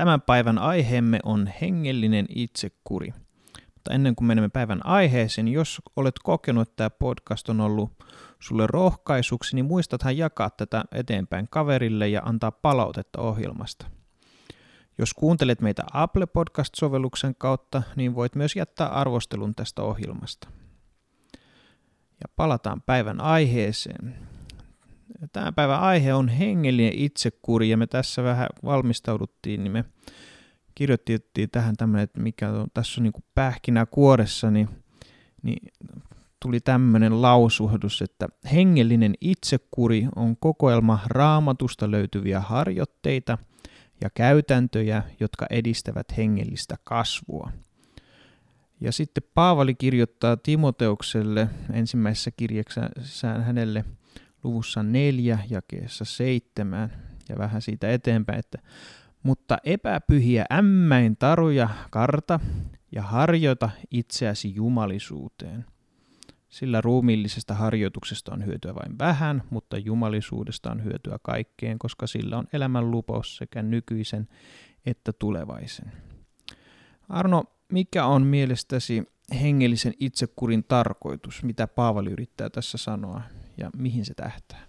Tämän päivän aiheemme on hengellinen itsekuri. Mutta ennen kuin menemme päivän aiheeseen, niin jos olet kokenut, että tämä podcast on ollut sulle rohkaisuksi, niin muistathan jakaa tätä eteenpäin kaverille ja antaa palautetta ohjelmasta. Jos kuuntelet meitä Apple Podcast-sovelluksen kautta, niin voit myös jättää arvostelun tästä ohjelmasta. Ja palataan päivän aiheeseen. Tämän päivän aihe on hengellinen itsekuri ja me tässä vähän valmistauduttiin, niin me kirjoitettiin tähän tämmöinen, että mikä on, tässä on niin pähkinä kuoressa, niin, niin tuli tämmöinen lausuhdus, että hengellinen itsekuri on kokoelma raamatusta löytyviä harjoitteita ja käytäntöjä, jotka edistävät hengellistä kasvua. Ja sitten Paavali kirjoittaa Timoteukselle ensimmäisessä kirjassaan hänelle – luvussa 4 jakeessa 7 ja vähän siitä eteenpäin, että mutta epäpyhiä ämmäin taruja karta ja harjoita itseäsi jumalisuuteen. Sillä ruumiillisesta harjoituksesta on hyötyä vain vähän, mutta jumalisuudesta on hyötyä kaikkeen, koska sillä on elämän lupaus sekä nykyisen että tulevaisen. Arno, mikä on mielestäsi hengellisen itsekurin tarkoitus, mitä Paavali yrittää tässä sanoa? Ja mihin se tähtää?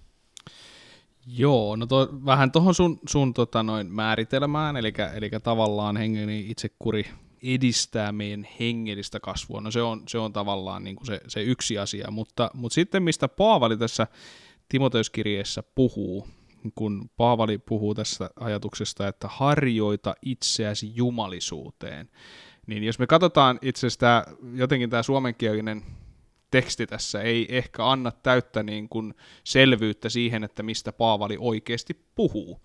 Joo, no to, vähän tuohon sun, sun tota noin määritelmään, eli, eli tavallaan hengeni itsekuri edistää meidän hengellistä kasvua. No se on, se on tavallaan niin kuin se, se yksi asia, mutta, mutta sitten mistä Paavali tässä Timoteuskirjeessä puhuu, kun Paavali puhuu tässä ajatuksesta, että harjoita itseäsi jumalisuuteen, niin jos me katsotaan itse asiassa jotenkin tämä suomenkielinen teksti tässä ei ehkä anna täyttä niin kuin selvyyttä siihen, että mistä Paavali oikeasti puhuu.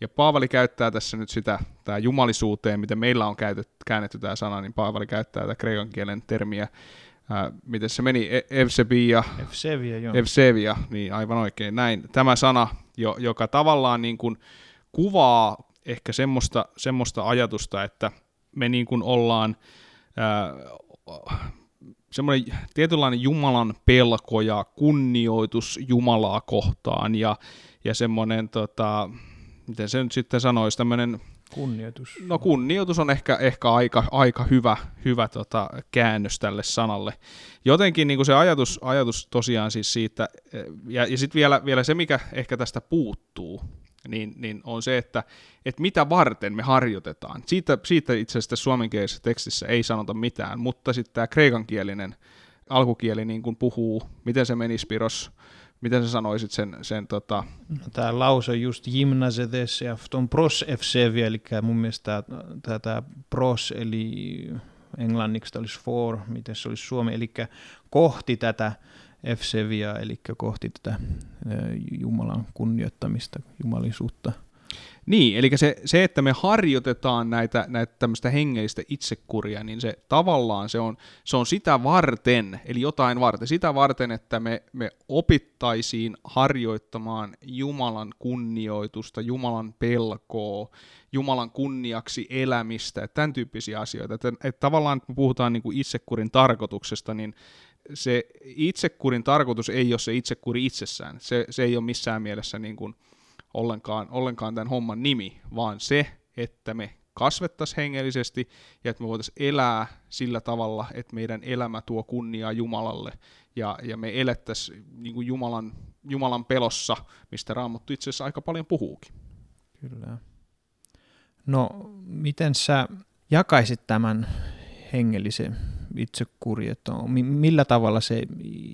Ja Paavali käyttää tässä nyt sitä, tämä jumalisuuteen, miten meillä on käytetty, käännetty tämä sana, niin Paavali käyttää tätä kreikan kielen termiä, ää, miten se meni, e- Evsebia, Evsevia, joo. Evsevia, niin aivan oikein näin. Tämä sana, jo, joka tavallaan niin kuin kuvaa ehkä semmoista, semmoista ajatusta, että me niin kuin ollaan ää, semmoinen tietynlainen Jumalan pelko ja kunnioitus Jumalaa kohtaan ja, ja semmoinen, tota, miten se nyt sitten sanoisi, tämmöinen Kunnioitus. No kunnioitus on ehkä, ehkä aika, aika hyvä, hyvä tota, käännös tälle sanalle. Jotenkin niin kuin se ajatus, ajatus tosiaan siis siitä, ja, ja sitten vielä, vielä se, mikä ehkä tästä puuttuu, niin, niin on se, että, että mitä varten me harjoitetaan. Siitä, siitä itse asiassa suomenkielisessä tekstissä ei sanota mitään, mutta sitten tämä kreikankielinen alkukieli niin kuin puhuu, miten se meni Spiros, miten sä sanoisit sen, sen tota... No, tämä lause just gymnasedes ja on pros efsevi, eli mun mielestä tämä pros, eli englanniksi olisi for, miten se olisi suomi, eli kohti tätä Efsevia, eli kohti tätä Jumalan kunnioittamista, jumalisuutta. Niin, eli se, se, että me harjoitetaan näitä, näitä tämmöistä hengellistä itsekuria, niin se tavallaan se on, se on sitä varten, eli jotain varten, sitä varten, että me, me opittaisiin harjoittamaan Jumalan kunnioitusta, Jumalan pelkoa, Jumalan kunniaksi elämistä, tämän tyyppisiä asioita. Että, että tavallaan, kun puhutaan niin kuin itsekurin tarkoituksesta, niin se itsekurin tarkoitus ei ole se itsekuri itsessään. Se, se ei ole missään mielessä niin kuin ollenkaan, ollenkaan tämän homman nimi, vaan se, että me kasvettaisiin hengellisesti ja että me voitaisiin elää sillä tavalla, että meidän elämä tuo kunniaa Jumalalle ja, ja me elettäisiin niin Jumalan, Jumalan pelossa, mistä Raamattu itse asiassa aika paljon puhuukin. Kyllä. No, miten sä jakaisit tämän hengellisen itsekuri, että on, millä tavalla se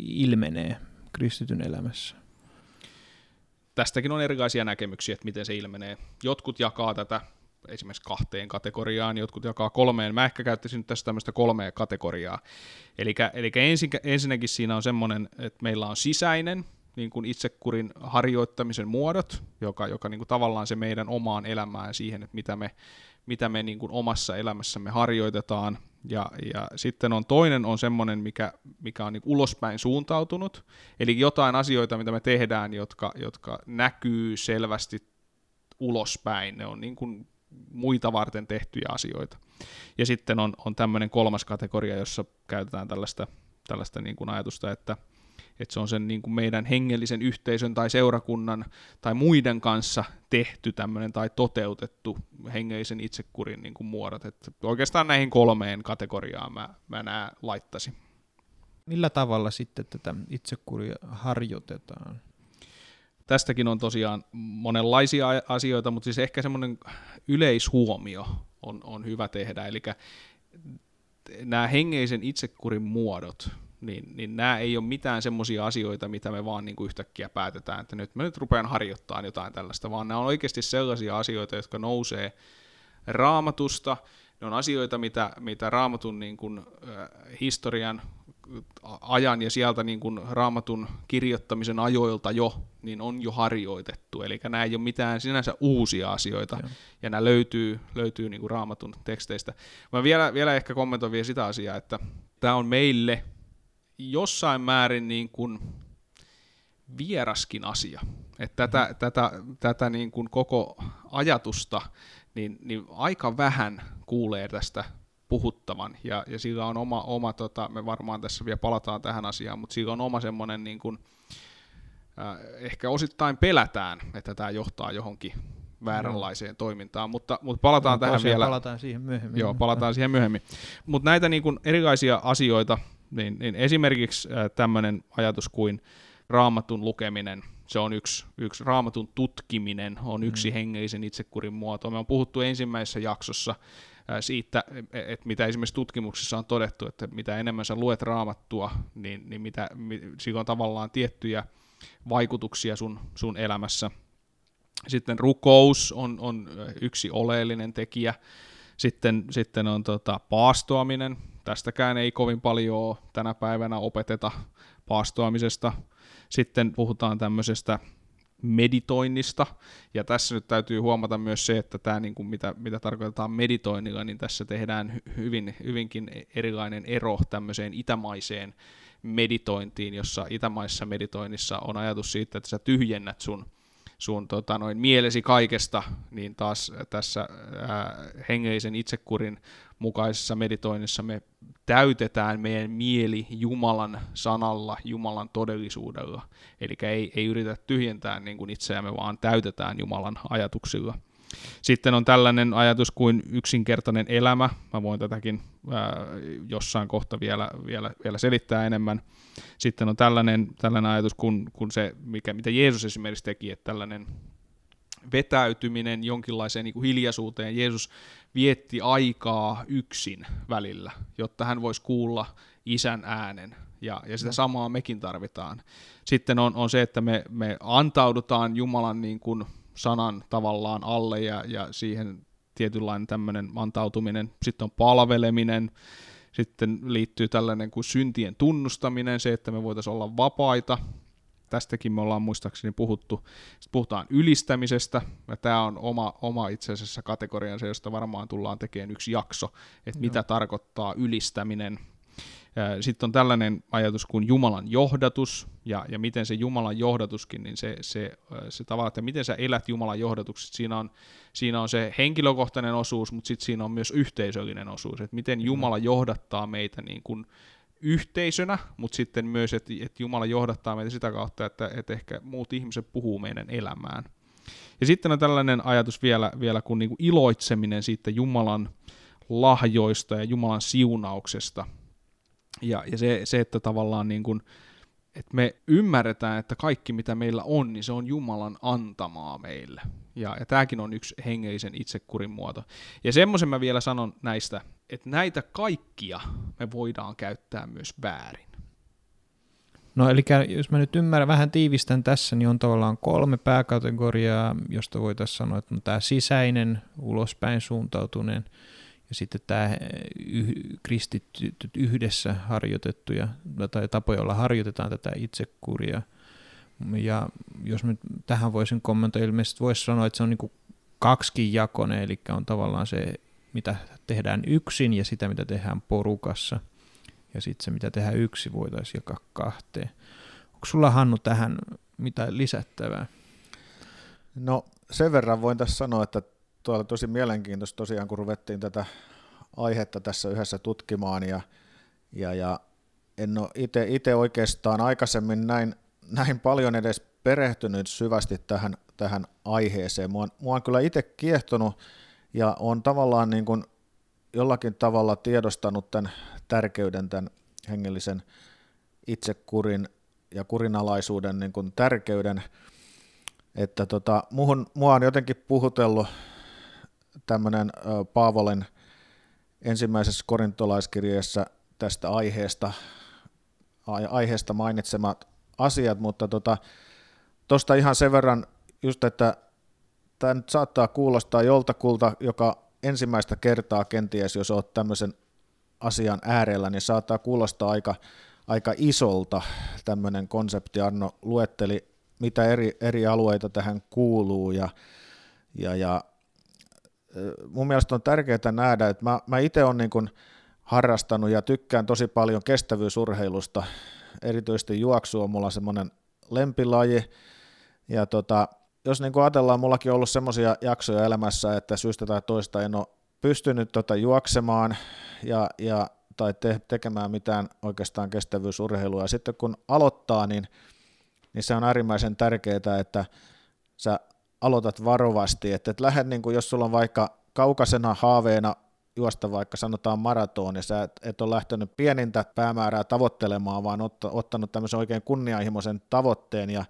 ilmenee kristityn elämässä? Tästäkin on erilaisia näkemyksiä, että miten se ilmenee. Jotkut jakaa tätä esimerkiksi kahteen kategoriaan, jotkut jakaa kolmeen. Mä ehkä käyttäisin nyt tässä tämmöistä kolmea kategoriaa. Eli ensin, ensinnäkin siinä on semmoinen, että meillä on sisäinen niin kuin itsekurin harjoittamisen muodot, joka, joka niin kuin tavallaan se meidän omaan elämään siihen, että mitä me, mitä me niin kuin omassa elämässämme harjoitetaan. Ja, ja sitten on toinen on semmoinen, mikä, mikä on niin ulospäin suuntautunut, eli jotain asioita, mitä me tehdään, jotka, jotka näkyy selvästi ulospäin. Ne on niin kuin muita varten tehtyjä asioita. Ja sitten on, on tämmöinen kolmas kategoria, jossa käytetään tällaista, tällaista niin kuin ajatusta, että, että se on sen niin kuin meidän hengellisen yhteisön tai seurakunnan tai muiden kanssa tehty tämmöinen tai toteutettu hengellisen itsekurin niin kuin muodot. Että oikeastaan näihin kolmeen kategoriaan mä, mä nämä laittaisin. Millä tavalla sitten tätä itsekuria harjoitetaan? Tästäkin on tosiaan monenlaisia asioita, mutta siis ehkä semmoinen yleishuomio on, on hyvä tehdä. Eli nämä hengeisen itsekurin muodot, niin, niin nämä ei ole mitään semmoisia asioita, mitä me vaan niin kuin yhtäkkiä päätetään, että nyt mä nyt rupean harjoittamaan jotain tällaista, vaan nämä on oikeasti sellaisia asioita, jotka nousee raamatusta, ne on asioita, mitä, mitä raamatun niin kuin, äh, historian ajan ja sieltä niin kuin raamatun kirjoittamisen ajoilta jo, niin on jo harjoitettu. Eli nämä ei ole mitään sinänsä uusia asioita, Joo. ja nämä löytyy, löytyy niin kuin raamatun teksteistä. Mä vielä, vielä ehkä kommentoin vielä sitä asiaa, että tämä on meille jossain määrin niin kuin vieraskin asia. Että tätä, mm-hmm. tätä, tätä niin kuin koko ajatusta niin, niin aika vähän kuulee tästä puhuttavan, ja, ja sillä on oma, oma tota, me varmaan tässä vielä palataan tähän asiaan, mutta sillä on oma semmoinen niin kuin, äh, ehkä osittain pelätään, että tämä johtaa johonkin vääränlaiseen no. toimintaan, mutta, mutta palataan no, tähän vielä. Palataan siihen myöhemmin. Joo, palataan siihen myöhemmin. Mutta näitä niin kuin erilaisia asioita, niin, niin esimerkiksi äh, tämmöinen ajatus kuin raamatun lukeminen, se on yksi, yksi raamatun tutkiminen, on yksi mm. hengellisen itsekurin muoto. Me on puhuttu ensimmäisessä jaksossa siitä, että mitä esimerkiksi tutkimuksissa on todettu, että mitä enemmän sä luet raamattua, niin, niin mitä, sillä on tavallaan tiettyjä vaikutuksia sun, sun elämässä. Sitten rukous on, on yksi oleellinen tekijä. Sitten, sitten on tota, paastoaminen. Tästäkään ei kovin paljon tänä päivänä opeteta paastoamisesta. Sitten puhutaan tämmöisestä meditoinnista, ja tässä nyt täytyy huomata myös se, että tämä, niin kuin mitä, mitä tarkoitetaan meditoinnilla, niin tässä tehdään hyvin, hyvinkin erilainen ero tämmöiseen itämaiseen meditointiin, jossa itämaisessa meditoinnissa on ajatus siitä, että sä tyhjennät sun sun tota, noin, mielesi kaikesta, niin taas tässä ää, hengellisen itsekurin mukaisessa meditoinnissa me täytetään meidän mieli Jumalan sanalla, Jumalan todellisuudella. Eli ei, ei yritä tyhjentää niin kuin itseämme, vaan täytetään Jumalan ajatuksilla. Sitten on tällainen ajatus kuin yksinkertainen elämä. Mä voin tätäkin ää, jossain kohta vielä, vielä, vielä selittää enemmän. Sitten on tällainen, tällainen ajatus kuin, kuin se, mikä, mitä Jeesus esimerkiksi teki, että tällainen vetäytyminen jonkinlaiseen niin kuin hiljaisuuteen. Jeesus vietti aikaa yksin välillä, jotta hän voisi kuulla isän äänen. Ja, ja sitä samaa mekin tarvitaan. Sitten on, on se, että me, me antaudutaan Jumalan niin kuin sanan tavallaan alle ja, ja siihen tietynlainen tämmöinen antautuminen. Sitten on palveleminen, sitten liittyy tällainen kuin syntien tunnustaminen, se, että me voitaisiin olla vapaita. Tästäkin me ollaan muistaakseni puhuttu. Sitten puhutaan ylistämisestä, ja tämä on oma, oma itse asiassa kategoriansa, josta varmaan tullaan tekemään yksi jakso, että Joo. mitä tarkoittaa ylistäminen – sitten on tällainen ajatus kuin Jumalan johdatus, ja, ja miten se Jumalan johdatuskin, niin se, se, se tavalla, että miten sä elät Jumalan johdatukset, siinä on, siinä on se henkilökohtainen osuus, mutta sitten siinä on myös yhteisöllinen osuus, että miten Jumala johdattaa meitä niin kuin yhteisönä, mutta sitten myös, että, että Jumala johdattaa meitä sitä kautta, että, että ehkä muut ihmiset puhuu meidän elämään. Ja sitten on tällainen ajatus vielä, vielä kuin, niin kuin iloitseminen siitä Jumalan lahjoista ja Jumalan siunauksesta – ja, ja se, se, että tavallaan niin kuin, että me ymmärretään, että kaikki mitä meillä on, niin se on Jumalan antamaa meille. Ja, ja tämäkin on yksi hengellisen itsekurin muoto. Ja semmoisen mä vielä sanon näistä, että näitä kaikkia me voidaan käyttää myös väärin. No eli jos mä nyt ymmärrän, vähän tiivistän tässä, niin on tavallaan kolme pääkategoriaa, josta voitaisiin sanoa, että on tämä sisäinen, ulospäin suuntautuneen, ja sitten tämä yh, kristittyt yhdessä harjoitettuja, tai tapoja, joilla harjoitetaan tätä itsekuria. Ja jos nyt tähän voisin kommentoida, ilmeisesti voisi sanoa, että se on niin kaksikin jakone, eli on tavallaan se, mitä tehdään yksin ja sitä, mitä tehdään porukassa. Ja sitten se, mitä tehdään yksi, voitaisiin jakaa kahteen. Onko sulla Hannu tähän mitä lisättävää? No sen verran voin tässä sanoa, että tuolla tosi mielenkiintoista tosiaan, kun ruvettiin tätä aihetta tässä yhdessä tutkimaan ja, ja, ja en ole itse oikeastaan aikaisemmin näin, näin paljon edes perehtynyt syvästi tähän, tähän aiheeseen. Mua, mua on kyllä itse kiehtonut ja on tavallaan niin kuin jollakin tavalla tiedostanut tämän tärkeyden, tämän hengellisen itsekurin ja kurinalaisuuden niin kuin tärkeyden, että tota, muhun, mua on jotenkin puhutellut tämmöinen Paavolen ensimmäisessä korintolaiskirjeessä tästä aiheesta, aiheesta mainitsemat asiat, mutta tuosta tota, ihan sen verran just, että tämä nyt saattaa kuulostaa joltakulta, joka ensimmäistä kertaa kenties, jos olet tämmöisen asian äärellä, niin saattaa kuulostaa aika, aika isolta tämmöinen konsepti. Arno luetteli, mitä eri, eri alueita tähän kuuluu ja, ja, ja mun mielestä on tärkeää nähdä, että mä, mä itse olen niin harrastanut ja tykkään tosi paljon kestävyysurheilusta, erityisesti juoksu on mulla semmoinen lempilaji, ja tota, jos niin ajatellaan, mullakin on ollut semmoisia jaksoja elämässä, että syystä tai toista en ole pystynyt tota juoksemaan ja, ja, tai te, tekemään mitään oikeastaan kestävyysurheilua, ja sitten kun aloittaa, niin, niin se on äärimmäisen tärkeää, että sä aloitat varovasti, että et lähde, niin kuin, jos sulla on vaikka kaukaisena haaveena juosta vaikka sanotaan maraton, ja sä et, et ole lähtenyt pienintä päämäärää tavoittelemaan, vaan ot, ottanut tämmöisen oikein kunnianhimoisen tavoitteen, ja,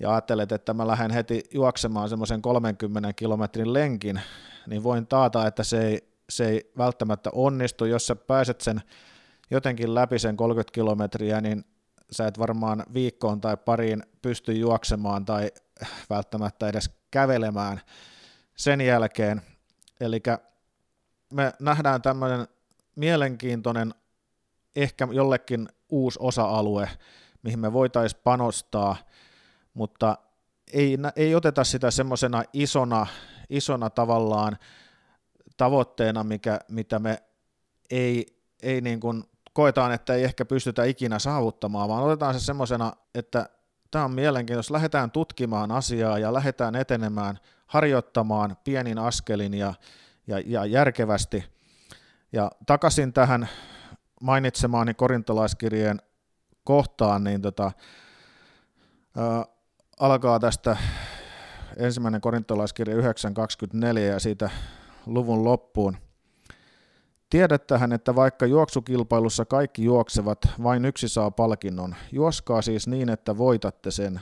ja ajattelet, että mä lähden heti juoksemaan semmoisen 30 kilometrin lenkin, niin voin taata, että se ei, se ei välttämättä onnistu, jos sä pääset sen jotenkin läpi sen 30 kilometriä, niin sä et varmaan viikkoon tai pariin pysty juoksemaan tai välttämättä edes kävelemään sen jälkeen. Eli me nähdään tämmöinen mielenkiintoinen, ehkä jollekin uusi osa-alue, mihin me voitaisiin panostaa, mutta ei, ei oteta sitä semmoisena isona, isona tavallaan tavoitteena, mikä, mitä me ei, ei niin kuin koetaan, että ei ehkä pystytä ikinä saavuttamaan, vaan otetaan se semmoisena, että tämä on mielenkiintoista, lähdetään tutkimaan asiaa ja lähdetään etenemään, harjoittamaan pienin askelin ja, ja, ja järkevästi. Ja takaisin tähän mainitsemaani korintolaiskirjeen kohtaan, niin tota, ää, alkaa tästä ensimmäinen korintolaiskirja 9.24 ja siitä luvun loppuun. Tiedettähän, että vaikka juoksukilpailussa kaikki juoksevat, vain yksi saa palkinnon. Juoskaa siis niin, että voitatte sen.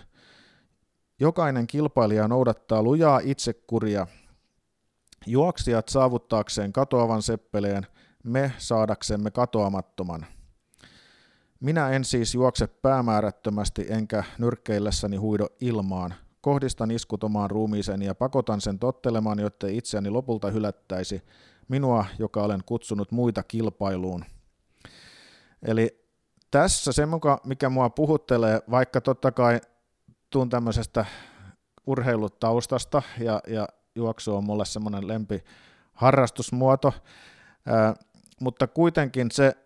Jokainen kilpailija noudattaa lujaa itsekuria. Juoksijat saavuttaakseen katoavan seppeleen, me saadaksemme katoamattoman. Minä en siis juokse päämäärättömästi enkä nyrkkeillessäni huido ilmaan. Kohdistan iskut omaan ruumiiseen ja pakotan sen tottelemaan, jotta itseäni lopulta hylättäisi – minua, joka olen kutsunut muita kilpailuun. Eli tässä se, mikä mua puhuttelee, vaikka totta kai tuun tämmöisestä urheilutaustasta ja, ja juoksu on mulle semmoinen lempi harrastusmuoto, ää, mutta kuitenkin se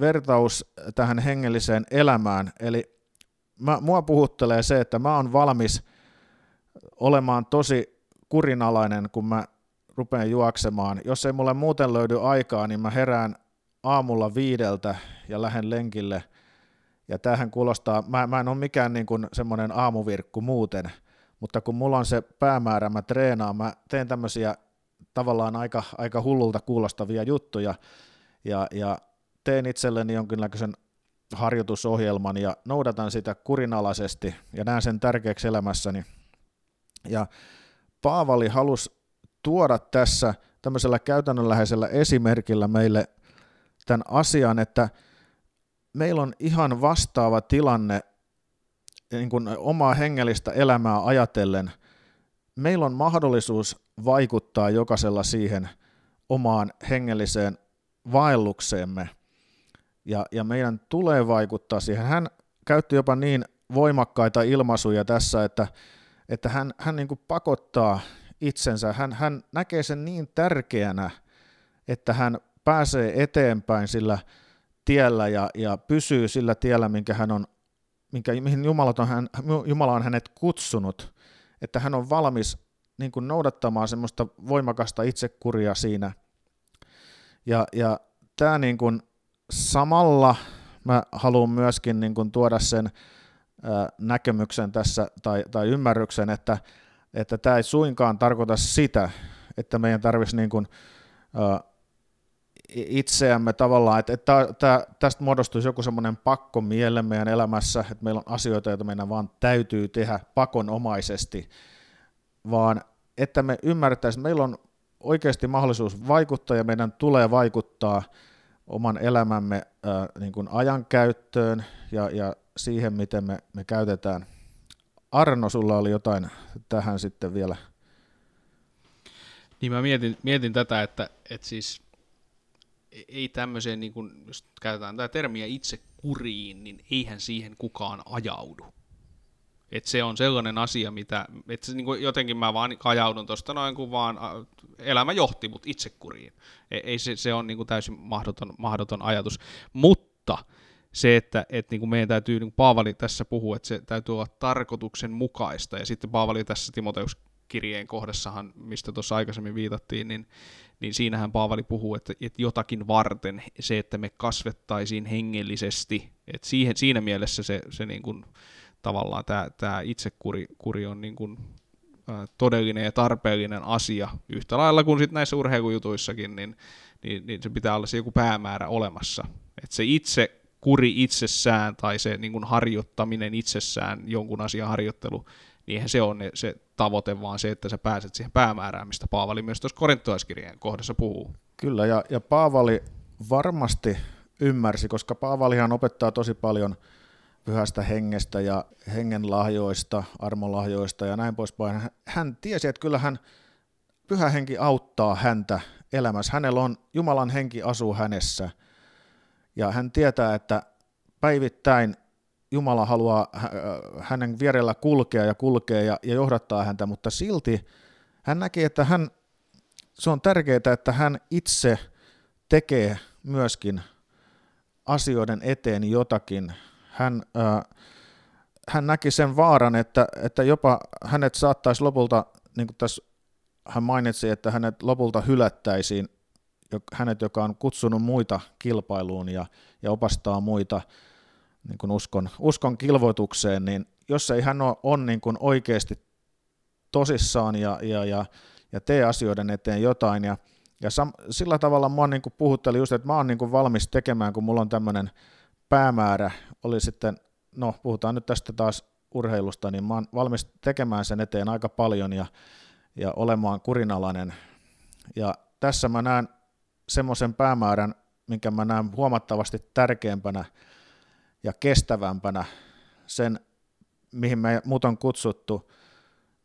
vertaus tähän hengelliseen elämään, eli mä, mua puhuttelee se, että mä oon valmis olemaan tosi kurinalainen, kun mä rupean juoksemaan. Jos ei mulle muuten löydy aikaa, niin mä herään aamulla viideltä ja lähden lenkille. Ja tähän kuulostaa, mä, mä en ole mikään niin kuin semmoinen aamuvirkku muuten, mutta kun mulla on se päämäärä, mä treenaan, mä teen tämmöisiä tavallaan aika, aika hullulta kuulostavia juttuja ja, ja teen itselleni jonkinlaisen harjoitusohjelman ja noudatan sitä kurinalaisesti ja näen sen tärkeäksi elämässäni. Ja Paavali halusi tuoda tässä tämmöisellä käytännönläheisellä esimerkillä meille tämän asian, että meillä on ihan vastaava tilanne niin kuin omaa hengellistä elämää ajatellen. Meillä on mahdollisuus vaikuttaa jokaisella siihen omaan hengelliseen vaellukseemme. Ja, ja meidän tulee vaikuttaa siihen. Hän käytti jopa niin voimakkaita ilmaisuja tässä, että, että hän, hän niin pakottaa itsensä. Hän, hän näkee sen niin tärkeänä, että hän pääsee eteenpäin sillä tiellä ja, ja pysyy sillä tiellä, minkä hän on, minkä, mihin on, hän, Jumala on hänet kutsunut, että hän on valmis niin kuin noudattamaan semmoista voimakasta itsekuria siinä. Ja, ja tämä niin kuin samalla mä haluan myöskin niin kuin tuoda sen ää, näkemyksen tässä tai, tai ymmärryksen, että, että tämä ei suinkaan tarkoita sitä, että meidän tarvitsisi niin kuin, ää, itseämme tavallaan, että, että, että tästä muodostuisi joku semmoinen pakko mielle meidän elämässä, että meillä on asioita, joita meidän vaan täytyy tehdä pakonomaisesti, vaan että me ymmärtäisiin, että meillä on oikeasti mahdollisuus vaikuttaa ja meidän tulee vaikuttaa oman elämämme äh, niin kuin ajankäyttöön ja, ja siihen, miten me, me käytetään. Arno, sulla oli jotain tähän sitten vielä. Niin mä mietin, mietin tätä, että, että siis ei tämmöiseen, niin kun, jos käytetään tätä termiä itse kuriin, niin eihän siihen kukaan ajaudu. Et se on sellainen asia, mitä, että se, niin kuin jotenkin mä vaan ajaudun tuosta noin, kun vaan elämä johti mut itsekuriin. Ei, ei se, se on niin kuin täysin mahdoton, mahdoton ajatus. Mutta se, että, että niin kuin meidän täytyy, niin kuin Paavali tässä puhuu, että se täytyy olla tarkoituksenmukaista, ja sitten Paavali tässä Timoteus kirjeen kohdassahan, mistä tuossa aikaisemmin viitattiin, niin, niin siinähän Paavali puhuu, että, että jotakin varten se, että me kasvettaisiin hengellisesti, että siihen, siinä mielessä se, se niin kuin, tavallaan tämä, tämä itsekuri kuri on niin kuin, ä, todellinen ja tarpeellinen asia, yhtä lailla kuin sit näissä urheilujutuissakin, niin, niin, niin se pitää olla se joku päämäärä olemassa. että se itse kuri itsessään tai se niin kuin harjoittaminen itsessään, jonkun asian harjoittelu, niin eihän se on se tavoite, vaan se, että sä pääset siihen päämäärään, mistä Paavali myös tuossa korintolaiskirjeen kohdassa puhuu. Kyllä, ja, ja Paavali varmasti ymmärsi, koska Paavalihan opettaa tosi paljon pyhästä hengestä ja hengen lahjoista, armolahjoista ja näin poispäin. Hän tiesi, että kyllähän pyhä henki auttaa häntä elämässä. Hänellä on, Jumalan henki asuu hänessä. Ja hän tietää, että päivittäin Jumala haluaa hänen vierellä kulkea ja kulkea ja, ja johdattaa häntä, mutta silti hän näkee, että hän, se on tärkeää, että hän itse tekee myöskin asioiden eteen jotakin. Hän, äh, hän näki sen vaaran, että, että jopa hänet saattaisi lopulta, niin kuin tässä hän mainitsi, että hänet lopulta hylättäisiin, hänet, joka on kutsunut muita kilpailuun ja, ja opastaa muita, niin kuin uskon, uskon kilvoitukseen, niin jos ei hän ole, on niin kuin oikeasti tosissaan ja, ja, ja, ja tee asioiden eteen jotain, ja, ja sam, sillä tavalla mua niin kuin puhutteli just, että mä oon niin kuin valmis tekemään, kun mulla on tämmöinen päämäärä, oli sitten, no puhutaan nyt tästä taas urheilusta, niin mä oon valmis tekemään sen eteen aika paljon ja, ja olemaan kurinalainen. Ja tässä mä näen semmoisen päämäärän, minkä mä näen huomattavasti tärkeämpänä ja kestävämpänä sen, mihin me muut on kutsuttu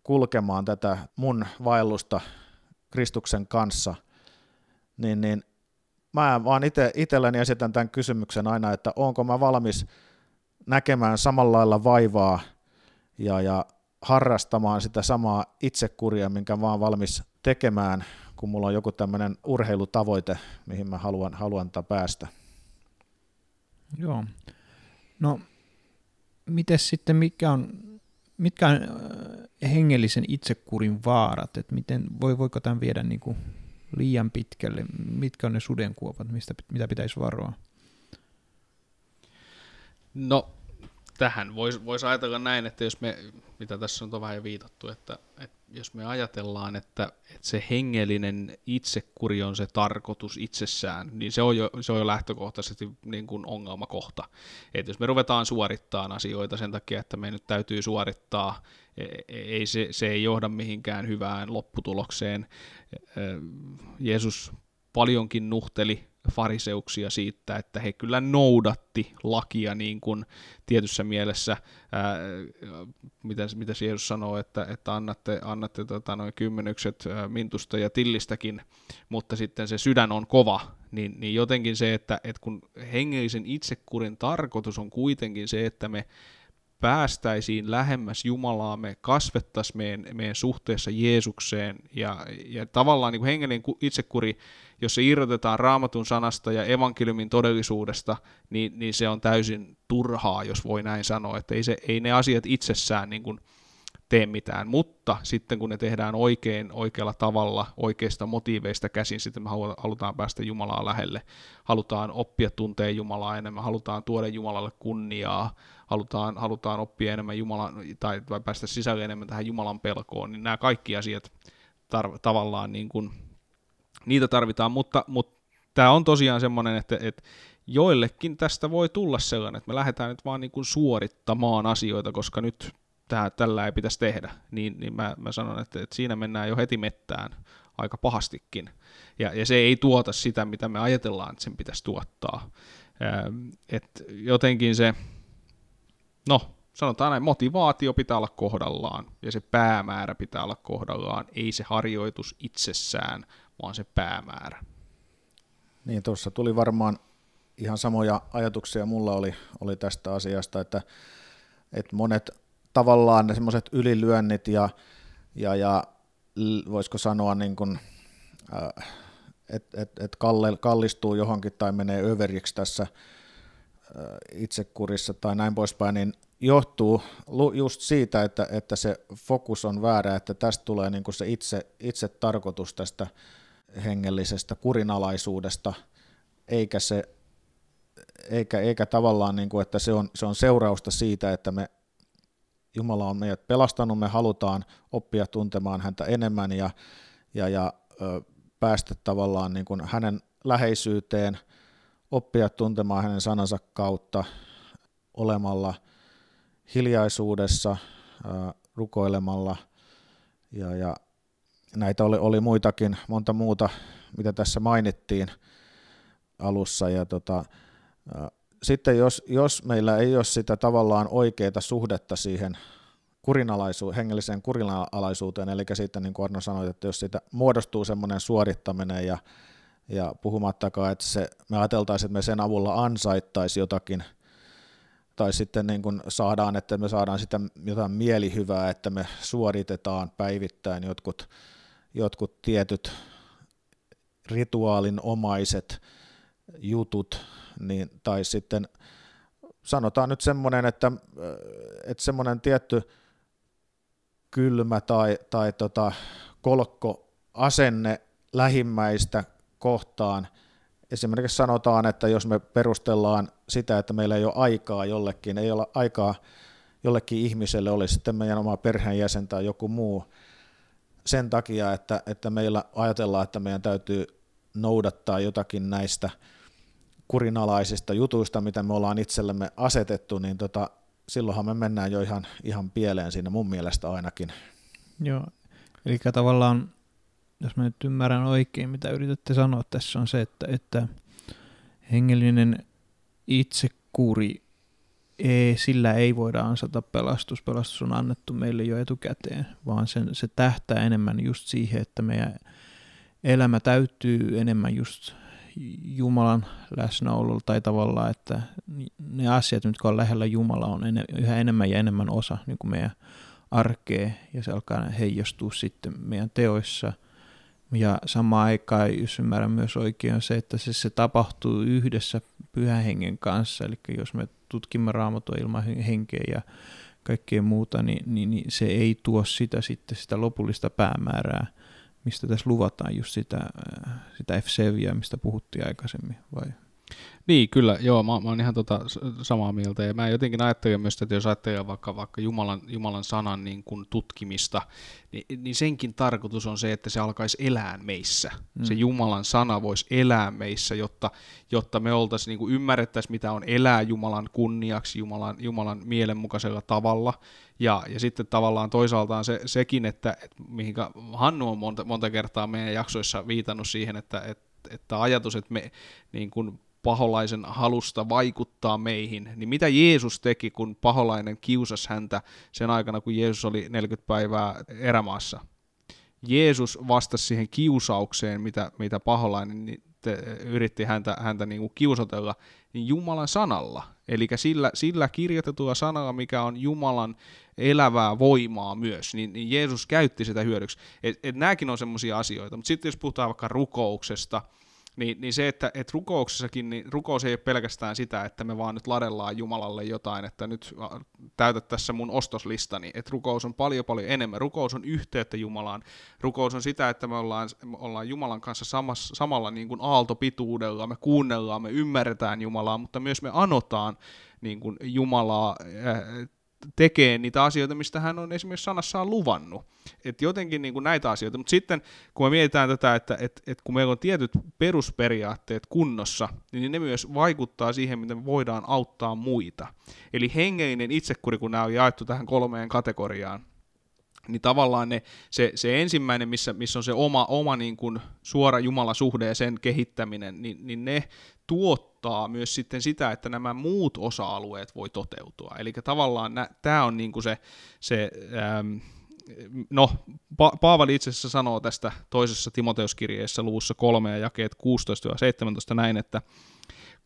kulkemaan tätä mun vaellusta Kristuksen kanssa, niin, niin mä vaan itse, itselleni esitän tämän kysymyksen aina, että onko mä valmis näkemään samalla lailla vaivaa ja, ja harrastamaan sitä samaa itsekuria, minkä mä oon valmis tekemään, kun mulla on joku tämmöinen urheilutavoite, mihin mä haluan, haluan päästä. Joo. No, miten sitten, mikä on, mitkä on hengellisen itsekurin vaarat, että miten, voi, voiko tämän viedä niin kuin liian pitkälle, mitkä on ne sudenkuopat, mistä, mitä pitäisi varoa? No, tähän voisi vois ajatella näin, että jos me, mitä tässä on vähän jo viitattu, että, että jos me ajatellaan, että, että se hengellinen itsekuri on se tarkoitus itsessään, niin se on jo, se on jo lähtökohtaisesti niin kuin ongelmakohta. Et jos me ruvetaan suorittamaan asioita sen takia, että me nyt täytyy suorittaa, e, e, ei se, se ei johda mihinkään hyvään lopputulokseen. E, Jeesus paljonkin nuhteli fariseuksia siitä, että he kyllä noudatti lakia niin kuin tietyssä mielessä, ää, mitä, mitä Jeesus sanoo, että, että annatte, annatte tota, noin kymmenykset ää, mintusta ja tillistäkin, mutta sitten se sydän on kova, niin, niin jotenkin se, että, että kun hengellisen itsekurin tarkoitus on kuitenkin se, että me päästäisiin lähemmäs Jumalaa, me kasvettaisiin meidän, meidän suhteessa Jeesukseen. Ja, ja tavallaan niin kuin hengellinen itsekuri, jos se irrotetaan raamatun sanasta ja evankeliumin todellisuudesta, niin, niin se on täysin turhaa, jos voi näin sanoa, että ei, se, ei ne asiat itsessään niin kuin tee mitään, mutta sitten kun ne tehdään oikein, oikealla tavalla, oikeista motiiveista käsin, sitten me halutaan päästä Jumalaa lähelle, halutaan oppia tuntea Jumalaa enemmän, halutaan tuoda Jumalalle kunniaa, halutaan, halutaan oppia enemmän Jumalan, tai, tai päästä sisälle enemmän tähän Jumalan pelkoon, niin nämä kaikki asiat tar- tavallaan niin kuin, niitä tarvitaan, mutta, mutta tämä on tosiaan semmoinen, että, että joillekin tästä voi tulla sellainen, että me lähdetään nyt vaan niin kuin suorittamaan asioita, koska nyt tää, tällä ei pitäisi tehdä, niin, niin mä, mä sanon, että, että siinä mennään jo heti mettään aika pahastikin. Ja, ja se ei tuota sitä, mitä me ajatellaan, että sen pitäisi tuottaa. Ähm, et jotenkin se, no sanotaan näin, motivaatio pitää olla kohdallaan ja se päämäärä pitää olla kohdallaan, ei se harjoitus itsessään, vaan se päämäärä. Niin, tuossa tuli varmaan ihan samoja ajatuksia mulla oli, oli tästä asiasta, että, että monet tavallaan ne semmoiset ylilyönnit ja, ja, ja voisiko sanoa niin kuin, äh, että et, et kallistuu johonkin tai menee överiksi tässä itsekurissa tai näin poispäin, niin johtuu just siitä, että, että se fokus on väärä, että tästä tulee niin kuin se itse, itse tarkoitus tästä hengellisestä kurinalaisuudesta, eikä se eikä, eikä tavallaan, niin kuin, että se on, se on seurausta siitä, että me Jumala on meidät pelastanut, me halutaan oppia tuntemaan häntä enemmän ja, ja, ja ö, päästä tavallaan niin kuin hänen läheisyyteen, oppia tuntemaan hänen sanansa kautta olemalla hiljaisuudessa, rukoilemalla. Ja, ja näitä oli, oli muitakin, monta muuta, mitä tässä mainittiin alussa. Ja tota, sitten jos, jos meillä ei ole sitä tavallaan oikeaa suhdetta siihen kurinalaisu, hengelliseen kurinalaisuuteen, eli sitten niin kuin Arno sanoi, että jos siitä muodostuu semmoinen suorittaminen ja, ja puhumattakaan, että se, me ajateltaisiin, että me sen avulla ansaittaisi jotakin, tai sitten niin kuin saadaan, että me saadaan sitä jotain mielihyvää, että me suoritetaan päivittäin jotkut, jotkut tietyt rituaalinomaiset jutut, niin, tai sitten sanotaan nyt semmoinen, että, että semmoinen tietty kylmä tai, tai tota, kolkko asenne lähimmäistä kohtaan. Esimerkiksi sanotaan, että jos me perustellaan sitä, että meillä ei ole aikaa jollekin, ei ole aikaa jollekin ihmiselle, oli sitten meidän oma perheenjäsen tai joku muu, sen takia, että, että meillä ajatellaan, että meidän täytyy noudattaa jotakin näistä – kurinalaisista jutuista, mitä me ollaan itsellemme asetettu, niin tota, silloinhan me mennään jo ihan, ihan pieleen siinä mun mielestä ainakin. Joo, eli tavallaan, jos mä nyt ymmärrän oikein, mitä yritätte sanoa tässä, on se, että, että hengellinen itsekuri, ei, sillä ei voida ansata pelastus. Pelastus on annettu meille jo etukäteen, vaan sen, se tähtää enemmän just siihen, että meidän elämä täytyy enemmän just Jumalan läsnäololla tai tavallaan, että ne asiat, mitkä on lähellä Jumala, on ene, yhä enemmän ja enemmän osa niin kuin meidän arkea ja se alkaa heijastua sitten meidän teoissa. Ja samaan aikaan, jos ymmärrän myös oikein, on se, että se, se tapahtuu yhdessä pyhän hengen kanssa. Eli jos me tutkimme raamatua ilman henkeä ja kaikkea muuta, niin, niin, niin se ei tuo sitä sitten sitä lopullista päämäärää – mistä tässä luvataan just sitä, äh, sitä f mistä puhuttiin aikaisemmin, vai? Niin, kyllä, joo, mä, mä oon ihan tota samaa mieltä, ja mä jotenkin ajattelen myös, että jos ajattelee vaikka, vaikka Jumalan, Jumalan sanan niin kuin tutkimista, niin, niin senkin tarkoitus on se, että se alkaisi elää meissä. Mm. Se Jumalan sana voisi elää meissä, jotta, jotta me oltaisiin, niin kuin ymmärrettäisiin, mitä on elää Jumalan kunniaksi, Jumalan, Jumalan mielenmukaisella tavalla, ja, ja sitten tavallaan toisaaltaan se, sekin, että, että mihinkä Hannu on monta, monta kertaa meidän jaksoissa viitannut siihen, että, että, että ajatus, että me niin kuin paholaisen halusta vaikuttaa meihin, niin mitä Jeesus teki, kun paholainen kiusasi häntä sen aikana, kun Jeesus oli 40 päivää erämaassa? Jeesus vastasi siihen kiusaukseen, mitä, mitä paholainen niin te, yritti häntä, häntä niin kuin kiusatella, niin Jumalan sanalla. Eli sillä, sillä kirjoitetulla sanalla, mikä on Jumalan elävää voimaa myös, niin, niin Jeesus käytti sitä hyödyksi. Et, et nämäkin on semmoisia asioita, mutta sitten jos puhutaan vaikka rukouksesta, niin, niin se, että, että rukouksessakin, niin rukous ei ole pelkästään sitä, että me vaan nyt ladellaan Jumalalle jotain, että nyt täytä tässä mun ostoslistani, että rukous on paljon paljon enemmän. Rukous on yhteyttä Jumalaan. Rukous on sitä, että me ollaan, me ollaan Jumalan kanssa samassa, samalla niin kuin aaltopituudella, me kuunnellaan, me ymmärretään Jumalaa, mutta myös me anotaan niin kuin Jumalaa äh, tekee niitä asioita, mistä hän on esimerkiksi sanassaan luvannut. Että jotenkin niin kuin näitä asioita. Mutta sitten kun me mietitään tätä, että et, et kun meillä on tietyt perusperiaatteet kunnossa, niin ne myös vaikuttaa siihen, miten me voidaan auttaa muita. Eli hengellinen itsekuri, kun nämä on jaettu tähän kolmeen kategoriaan, niin tavallaan ne, se, se ensimmäinen, missä, missä on se oma, oma niin kuin suora Jumalasuhde ja sen kehittäminen, niin, niin ne tuottaa myös sitten sitä, että nämä muut osa-alueet voi toteutua. Eli tavallaan tämä on niin kuin se, se ähm, no, pa- Paavali itse asiassa sanoo tästä toisessa Timoteuskirjeessä luvussa 3 ja jakeet 16-17 näin, että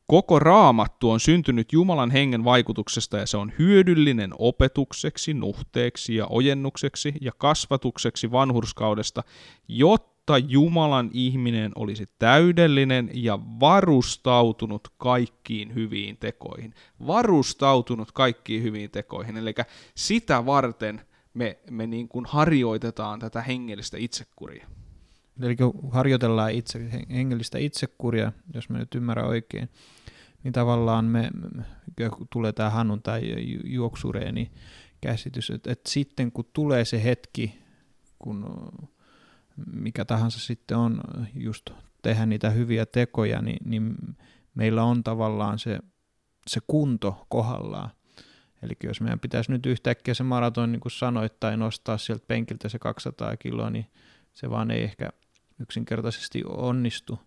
Koko raamattu on syntynyt Jumalan hengen vaikutuksesta ja se on hyödyllinen opetukseksi, nuhteeksi ja ojennukseksi ja kasvatukseksi vanhurskaudesta, jotta Jumalan ihminen olisi täydellinen ja varustautunut kaikkiin hyviin tekoihin. Varustautunut kaikkiin hyviin tekoihin, eli sitä varten me, me niin kuin harjoitetaan tätä hengellistä itsekuria. Eli harjoitellaan itse, hengellistä itsekuria, jos mä nyt ymmärrän oikein, niin tavallaan me, me tulee tämä Hannun tai juoksureeni käsitys, että, että sitten kun tulee se hetki, kun mikä tahansa sitten on just tehdä niitä hyviä tekoja, niin, niin meillä on tavallaan se, se kunto kohdallaan. Eli jos meidän pitäisi nyt yhtäkkiä se maraton, niin kuin sanoit, tai nostaa sieltä penkiltä se 200 kiloa, niin se vaan ei ehkä yksinkertaisesti onnistu.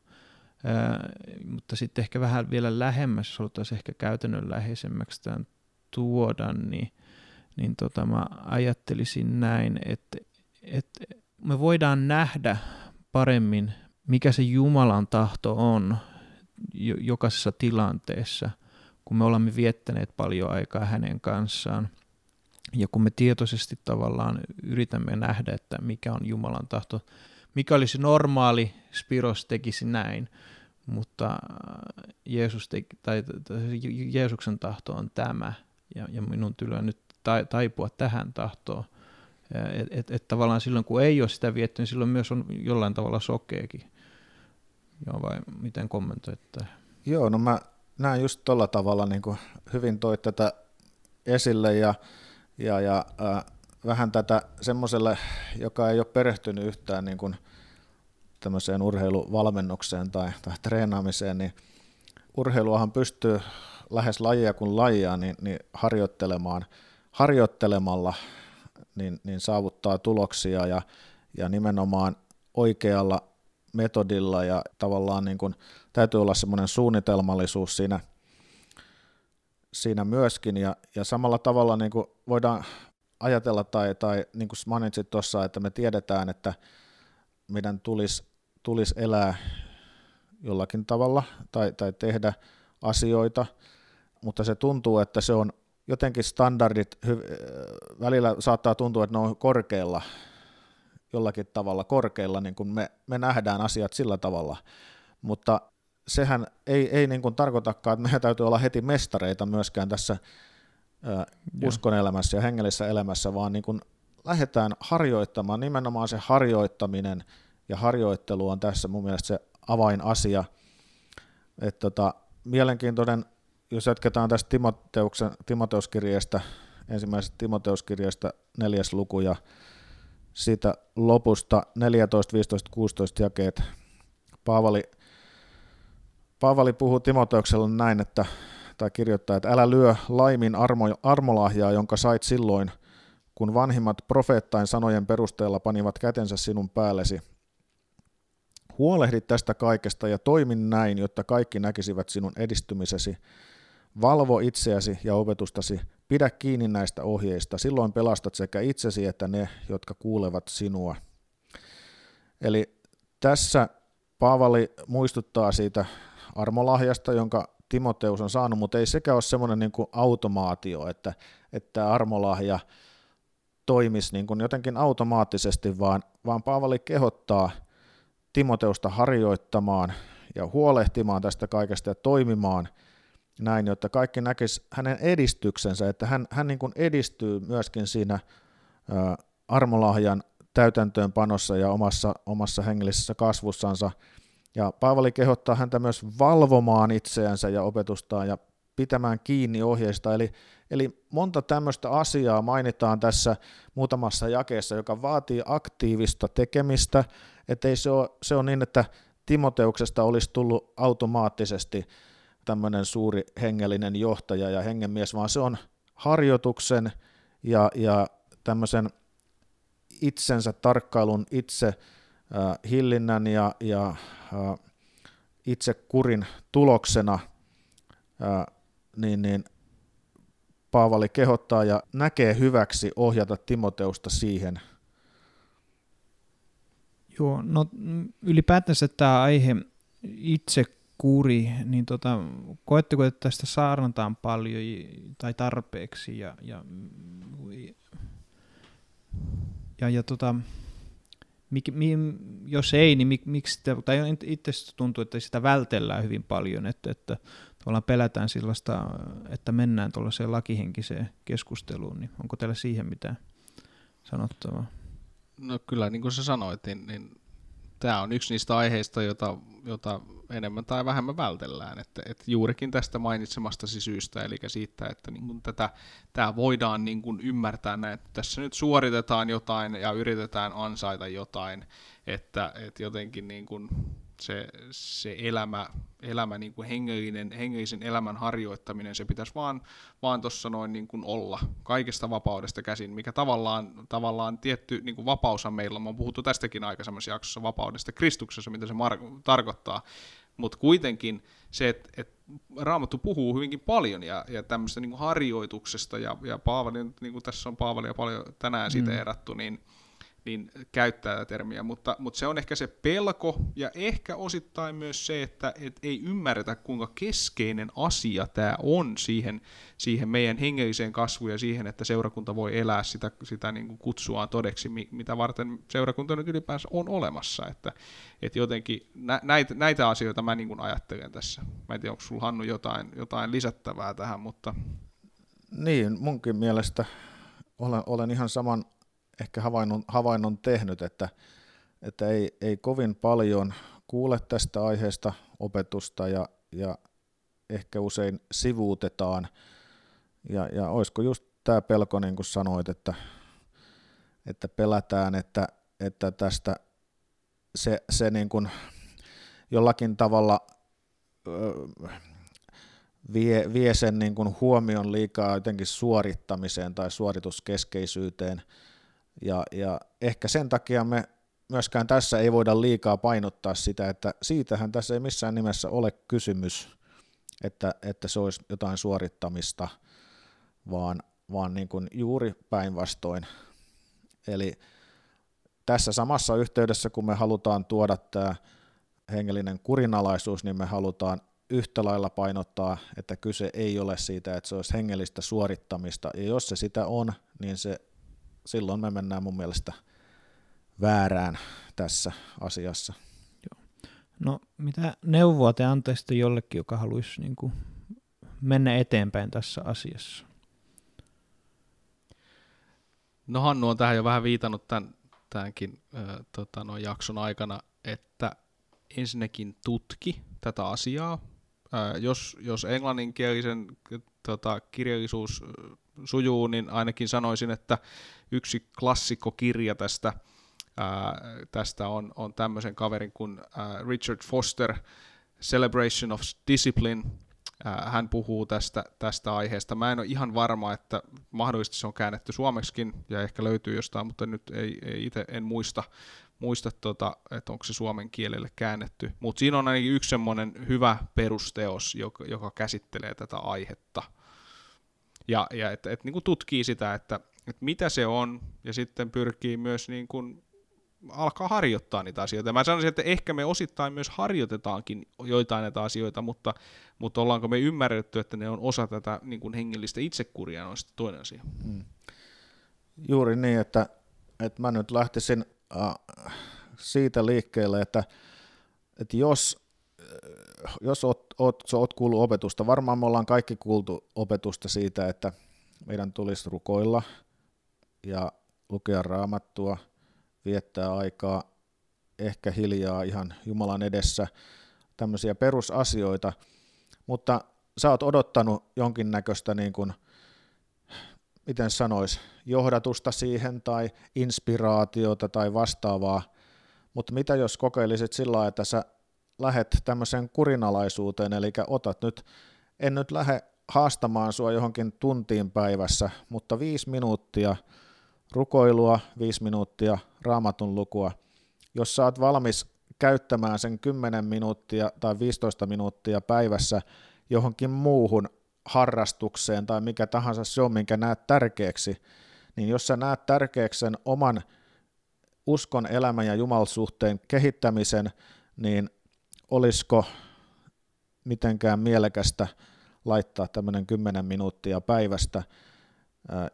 Ää, mutta sitten ehkä vähän vielä lähemmäs, jos haluttaisiin ehkä käytännönläheisemmäksi tämän tuoda, niin, niin tota mä ajattelisin näin, että, että me voidaan nähdä paremmin, mikä se Jumalan tahto on jokaisessa tilanteessa, kun me olemme viettäneet paljon aikaa hänen kanssaan. Ja kun me tietoisesti tavallaan yritämme nähdä, että mikä on Jumalan tahto mikä olisi normaali, Spiros tekisi näin, mutta äh, Jeesus teki, tai, tai Jeesuksen tahto on tämä, ja, ja minun tulee nyt taipua tähän tahtoon. Että et, et tavallaan silloin, kun ei ole sitä vietty, niin silloin myös on jollain tavalla sokeekin. Joo, vai miten kommentoitte? Joo, no mä näen just tuolla tavalla, niin kuin hyvin toit tätä esille, ja, ja, ja äh, vähän tätä semmoiselle, joka ei ole perehtynyt yhtään niin kuin tämmöiseen urheiluvalmennukseen tai, tai treenaamiseen, niin urheiluahan pystyy lähes lajia kuin lajia niin, niin harjoittelemaan, harjoittelemalla niin, niin saavuttaa tuloksia ja, ja nimenomaan oikealla metodilla ja tavallaan niin kuin, täytyy olla semmoinen suunnitelmallisuus siinä, siinä myöskin. Ja, ja samalla tavalla niin kuin voidaan ajatella tai, tai niin kuin mainitsit tuossa, että me tiedetään, että meidän tulisi, tulisi elää jollakin tavalla tai, tai tehdä asioita, mutta se tuntuu, että se on jotenkin standardit, välillä saattaa tuntua, että ne on korkealla, jollakin tavalla korkeilla, niin kuin me, me nähdään asiat sillä tavalla, mutta sehän ei, ei niin kuin tarkoitakaan, että meidän täytyy olla heti mestareita myöskään tässä uskon elämässä ja hengellisessä elämässä, vaan niin kuin lähdetään harjoittamaan, nimenomaan se harjoittaminen ja harjoittelu on tässä mun mielestä se avainasia, että tota, mielenkiintoinen, jos jatketaan tästä Timoteuksen, Timoteuskirjeestä, ensimmäisestä Timoteuskirjeestä neljäs luku ja siitä lopusta 14, 15, 16 jakeet. Paavali, Paavali puhuu Timoteukselle näin, että, tai kirjoittaa, että älä lyö laimin armo, armolahjaa, jonka sait silloin, kun vanhimmat profeettain sanojen perusteella panivat kätensä sinun päällesi. Huolehdi tästä kaikesta ja toimin näin, jotta kaikki näkisivät sinun edistymisesi. Valvo itseäsi ja opetustasi, pidä kiinni näistä ohjeista, silloin pelastat sekä itsesi että ne, jotka kuulevat sinua. Eli tässä Paavali muistuttaa siitä armolahjasta, jonka Timoteus on saanut, mutta ei sekään ole semmoinen niin kuin automaatio, että, että armolahja toimisi niin kuin jotenkin automaattisesti, vaan, vaan Paavali kehottaa Timoteusta harjoittamaan ja huolehtimaan tästä kaikesta ja toimimaan näin, jotta kaikki näkisi hänen edistyksensä, että hän, hän niin kuin edistyy myöskin siinä ä, armolahjan täytäntöönpanossa ja omassa, omassa hengellisessä kasvussansa. Ja Paavali kehottaa häntä myös valvomaan itseänsä ja opetustaan ja pitämään kiinni ohjeista. Eli, eli monta tämmöistä asiaa mainitaan tässä muutamassa jakeessa, joka vaatii aktiivista tekemistä, ettei se ole, se on niin, että Timoteuksesta olisi tullut automaattisesti tämmöinen suuri hengellinen johtaja ja hengenmies, vaan se on harjoituksen ja, ja tämmöisen itsensä tarkkailun, itse äh, hillinnän ja, ja äh, itse kurin tuloksena, äh, niin, niin Paavali kehottaa ja näkee hyväksi ohjata Timoteusta siihen. Joo, no ylipäätänsä tämä aihe itse kuri, niin tota, koetteko, että tästä saarnataan paljon tai tarpeeksi ja, ja, ja, ja tota, mik, mi, jos ei, niin mik, miksi sitä, tai itse tuntuu, että sitä vältellään hyvin paljon, että, että tavallaan pelätään sellaista, että mennään tuollaiseen lakihenkiseen keskusteluun, niin onko teillä siihen mitään sanottavaa? No kyllä, niin kuin sä sanoit, niin, niin tämä on yksi niistä aiheista, jota, jota enemmän tai vähemmän vältellään. Että, että juurikin tästä mainitsemastasi syystä, eli siitä, että niin kuin tätä, tämä voidaan niin kuin ymmärtää näin, että tässä nyt suoritetaan jotain ja yritetään ansaita jotain, että, että jotenkin niin kuin se, se elämä, elämä niin kuin hengellinen, hengellisen elämän harjoittaminen, se pitäisi vaan, vaan tuossa noin niin kuin olla kaikesta vapaudesta käsin, mikä tavallaan, tavallaan tietty niin kuin meillä on, mä oon puhuttu tästäkin aikaisemmassa jaksossa vapaudesta Kristuksessa, mitä se mar- tarkoittaa, mutta kuitenkin se, että et Raamattu puhuu hyvinkin paljon ja, ja tämmöistä niin harjoituksesta, ja, ja Paavali, niin kuin tässä on Paavalia paljon tänään mm. siteerattu, niin, niin käyttää tätä termiä, mutta, mutta se on ehkä se pelko ja ehkä osittain myös se, että et ei ymmärretä kuinka keskeinen asia tämä on siihen, siihen meidän hengelliseen kasvuun ja siihen, että seurakunta voi elää sitä, sitä niin kuin kutsuaan todeksi, mitä varten seurakunta nyt ylipäänsä on olemassa, että, että jotenkin nä, näitä, näitä asioita mä niin kuin ajattelen tässä. Mä en tiedä, onko sulla Hannu jotain, jotain lisättävää tähän, mutta... Niin, munkin mielestä olen, olen ihan saman ehkä havainnon, havainnon tehnyt, että, että ei, ei kovin paljon kuule tästä aiheesta opetusta ja, ja ehkä usein sivuutetaan. Ja, ja olisiko just tämä pelko, niin kuin sanoit, että, että pelätään, että, että tästä se, se niin kuin jollakin tavalla ö, vie, vie sen niin kuin huomion liikaa jotenkin suorittamiseen tai suorituskeskeisyyteen – ja, ja ehkä sen takia me myöskään tässä ei voida liikaa painottaa sitä, että siitähän tässä ei missään nimessä ole kysymys, että, että se olisi jotain suorittamista, vaan, vaan niin kuin juuri päinvastoin. Eli tässä samassa yhteydessä, kun me halutaan tuoda tämä hengellinen kurinalaisuus, niin me halutaan yhtä lailla painottaa, että kyse ei ole siitä, että se olisi hengellistä suorittamista, ja jos se sitä on, niin se silloin me mennään mun mielestä väärään tässä asiassa. Joo. No mitä neuvoa te antaisitte jollekin, joka haluaisi niin kuin mennä eteenpäin tässä asiassa? No Hannu on tähän jo vähän viitannut tämän, tämänkin äh, tota, no, jakson aikana, että ensinnäkin tutki tätä asiaa, Ää, jos, jos englanninkielisen tota, kirjallisuus sujuu, niin ainakin sanoisin, että yksi klassikkokirja tästä, ää, tästä on, on tämmöisen kaverin kuin ää, Richard Foster, Celebration of Discipline. Ää, hän puhuu tästä, tästä aiheesta. Mä en ole ihan varma, että mahdollisesti se on käännetty suomeksikin ja ehkä löytyy jostain, mutta nyt ei, ei itse en muista, muista tota, että onko se suomen kielelle käännetty. Mutta siinä on ainakin yksi semmoinen hyvä perusteos, joka, joka käsittelee tätä aihetta. Ja, ja että et, niin tutkii sitä, että et mitä se on, ja sitten pyrkii myös niin kuin alkaa harjoittaa niitä asioita. Mä sanoisin, että ehkä me osittain myös harjoitetaankin joitain näitä asioita, mutta, mutta ollaanko me ymmärretty, että ne on osa tätä niin kuin hengellistä itsekuria, on sitten toinen asia. Hmm. Juuri niin, että, että mä nyt lähtisin äh, siitä liikkeelle, että, että jos, äh, jos oot, oot, oot kuullut opetusta, varmaan me ollaan kaikki kuultu opetusta siitä, että meidän tulisi rukoilla ja lukea raamattua, viettää aikaa ehkä hiljaa ihan Jumalan edessä, tämmöisiä perusasioita, mutta sä oot odottanut jonkinnäköistä niin kuin, miten sanois, johdatusta siihen tai inspiraatiota tai vastaavaa, mutta mitä jos kokeilisit sillä että sä lähet tämmöiseen kurinalaisuuteen, eli otat nyt, en nyt lähde haastamaan sua johonkin tuntiin päivässä, mutta viisi minuuttia rukoilua, viisi minuuttia raamatun lukua. Jos oot valmis käyttämään sen 10 minuuttia tai 15 minuuttia päivässä johonkin muuhun harrastukseen tai mikä tahansa se on, minkä näet tärkeäksi, niin jos sä näet tärkeäksi sen oman uskon, elämän ja jumalsuhteen kehittämisen, niin olisiko mitenkään mielekästä laittaa tämmöinen 10 minuuttia päivästä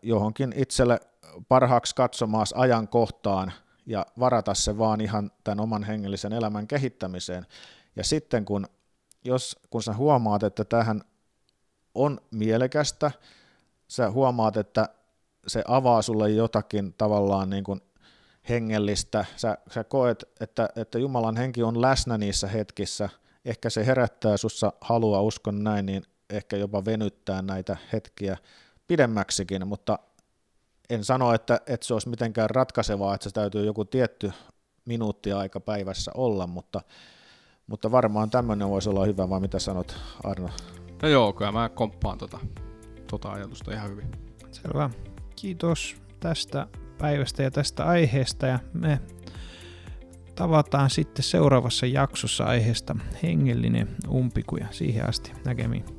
johonkin itselle parhaaksi katsomaas ajankohtaan ja varata se vaan ihan tämän oman hengellisen elämän kehittämiseen. Ja sitten kun, jos, kun sä huomaat, että tähän on mielekästä, sä huomaat, että se avaa sulle jotakin tavallaan niin kuin hengellistä, sä, sä koet, että, että Jumalan henki on läsnä niissä hetkissä, ehkä se herättää sussa halua, uskon näin, niin ehkä jopa venyttää näitä hetkiä pidemmäksikin, mutta en sano, että, että se olisi mitenkään ratkaisevaa, että se täytyy joku tietty minuuttia aika päivässä olla, mutta, mutta varmaan tämmöinen voisi olla hyvä, vai mitä sanot Arno? No joo, kyllä mä komppaan tota, tota ajatusta ihan hyvin. Selvä. Kiitos tästä päivästä ja tästä aiheesta ja me tavataan sitten seuraavassa jaksossa aiheesta hengellinen umpikuja. Siihen asti näkemiin.